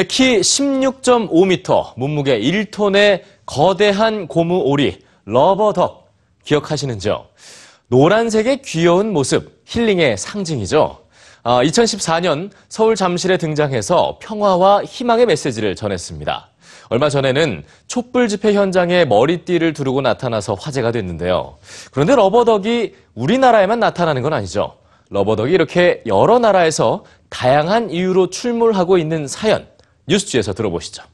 네, 키 16.5m, 몸무게 1톤의 거대한 고무 오리, 러버덕. 기억하시는지요? 노란색의 귀여운 모습, 힐링의 상징이죠. 아, 2014년 서울 잠실에 등장해서 평화와 희망의 메시지를 전했습니다. 얼마 전에는 촛불 집회 현장에 머리띠를 두르고 나타나서 화제가 됐는데요. 그런데 러버덕이 우리나라에만 나타나는 건 아니죠. 러버덕이 이렇게 여러 나라에서 다양한 이유로 출몰하고 있는 사연, 뉴스지에서 들어보시죠.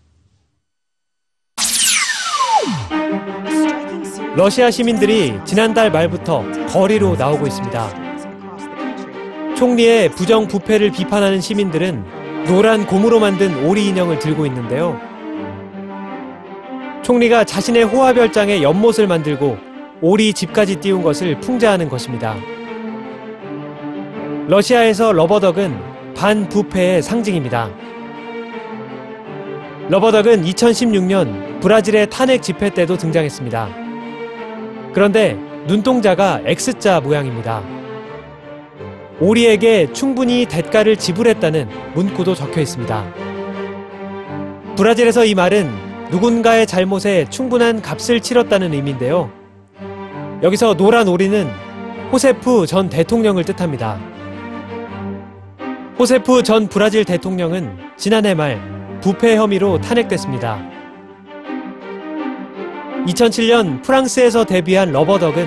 러시아 시민들이 지난달 말부터 거리로 나오고 있습니다. 총리의 부정 부패를 비판하는 시민들은 노란 고무로 만든 오리 인형을 들고 있는데요. 총리가 자신의 호화별장에 연못을 만들고 오리 집까지 띄운 것을 풍자하는 것입니다. 러시아에서 러버덕은 반부패의 상징입니다. 러버덕은 2016년 브라질의 탄핵 집회 때도 등장했습니다. 그런데 눈동자가 X자 모양입니다. 오리에게 충분히 대가를 지불했다는 문구도 적혀 있습니다. 브라질에서 이 말은 누군가의 잘못에 충분한 값을 치렀다는 의미인데요. 여기서 노란 오리는 호세프 전 대통령을 뜻합니다. 호세프 전 브라질 대통령은 지난해 말 부패 혐의로 탄핵됐습니다. 2007년 프랑스에서 데뷔한 러버덕은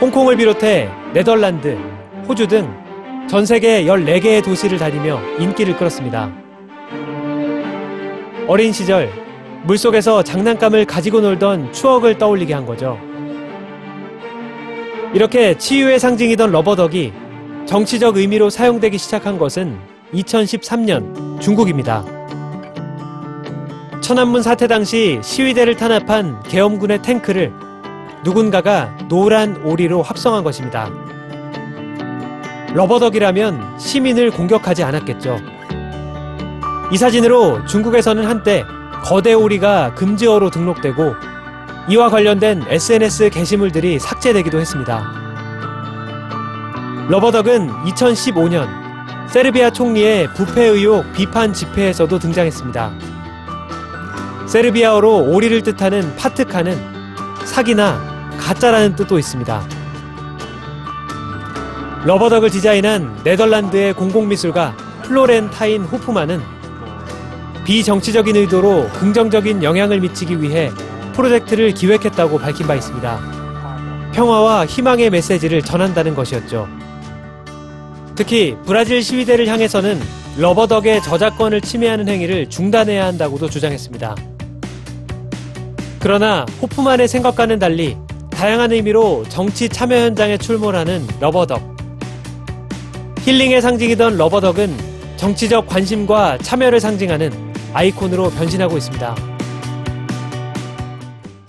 홍콩을 비롯해 네덜란드, 호주 등 전 세계 14개의 도시를 다니며 인기를 끌었습니다. 어린 시절 물속에서 장난감을 가지고 놀던 추억을 떠올리게 한 거죠. 이렇게 치유의 상징이던 러버덕이 정치적 의미로 사용되기 시작한 것은 2013년 중국입니다. 천안문 사태 당시 시위대를 탄압한 계엄군의 탱크를 누군가가 노란 오리로 합성한 것입니다. 러버덕이라면 시민을 공격하지 않았겠죠. 이 사진으로 중국에서는 한때 거대 오리가 금지어로 등록되고 이와 관련된 SNS 게시물들이 삭제되기도 했습니다. 러버덕은 2015년 세르비아 총리의 부패 의혹 비판 집회에서도 등장했습니다. 세르비아어로 오리를 뜻하는 파트카는 사기나 가짜라는 뜻도 있습니다. 러버덕을 디자인한 네덜란드의 공공미술가 플로렌타인 호프만은 비정치적인 의도로 긍정적인 영향을 미치기 위해 프로젝트를 기획했다고 밝힌 바 있습니다. 평화와 희망의 메시지를 전한다는 것이었죠. 특히 브라질 시위대를 향해서는 러버덕의 저작권을 침해하는 행위를 중단해야 한다고도 주장했습니다. 그러나 호프만의 생각과는 달리 다양한 의미로 정치 참여 현장에 출몰하는 러버덕. 힐링의 상징이던 러버덕은 정치적 관심과 참여를 상징하는 아이콘으로 변신하고 있습니다.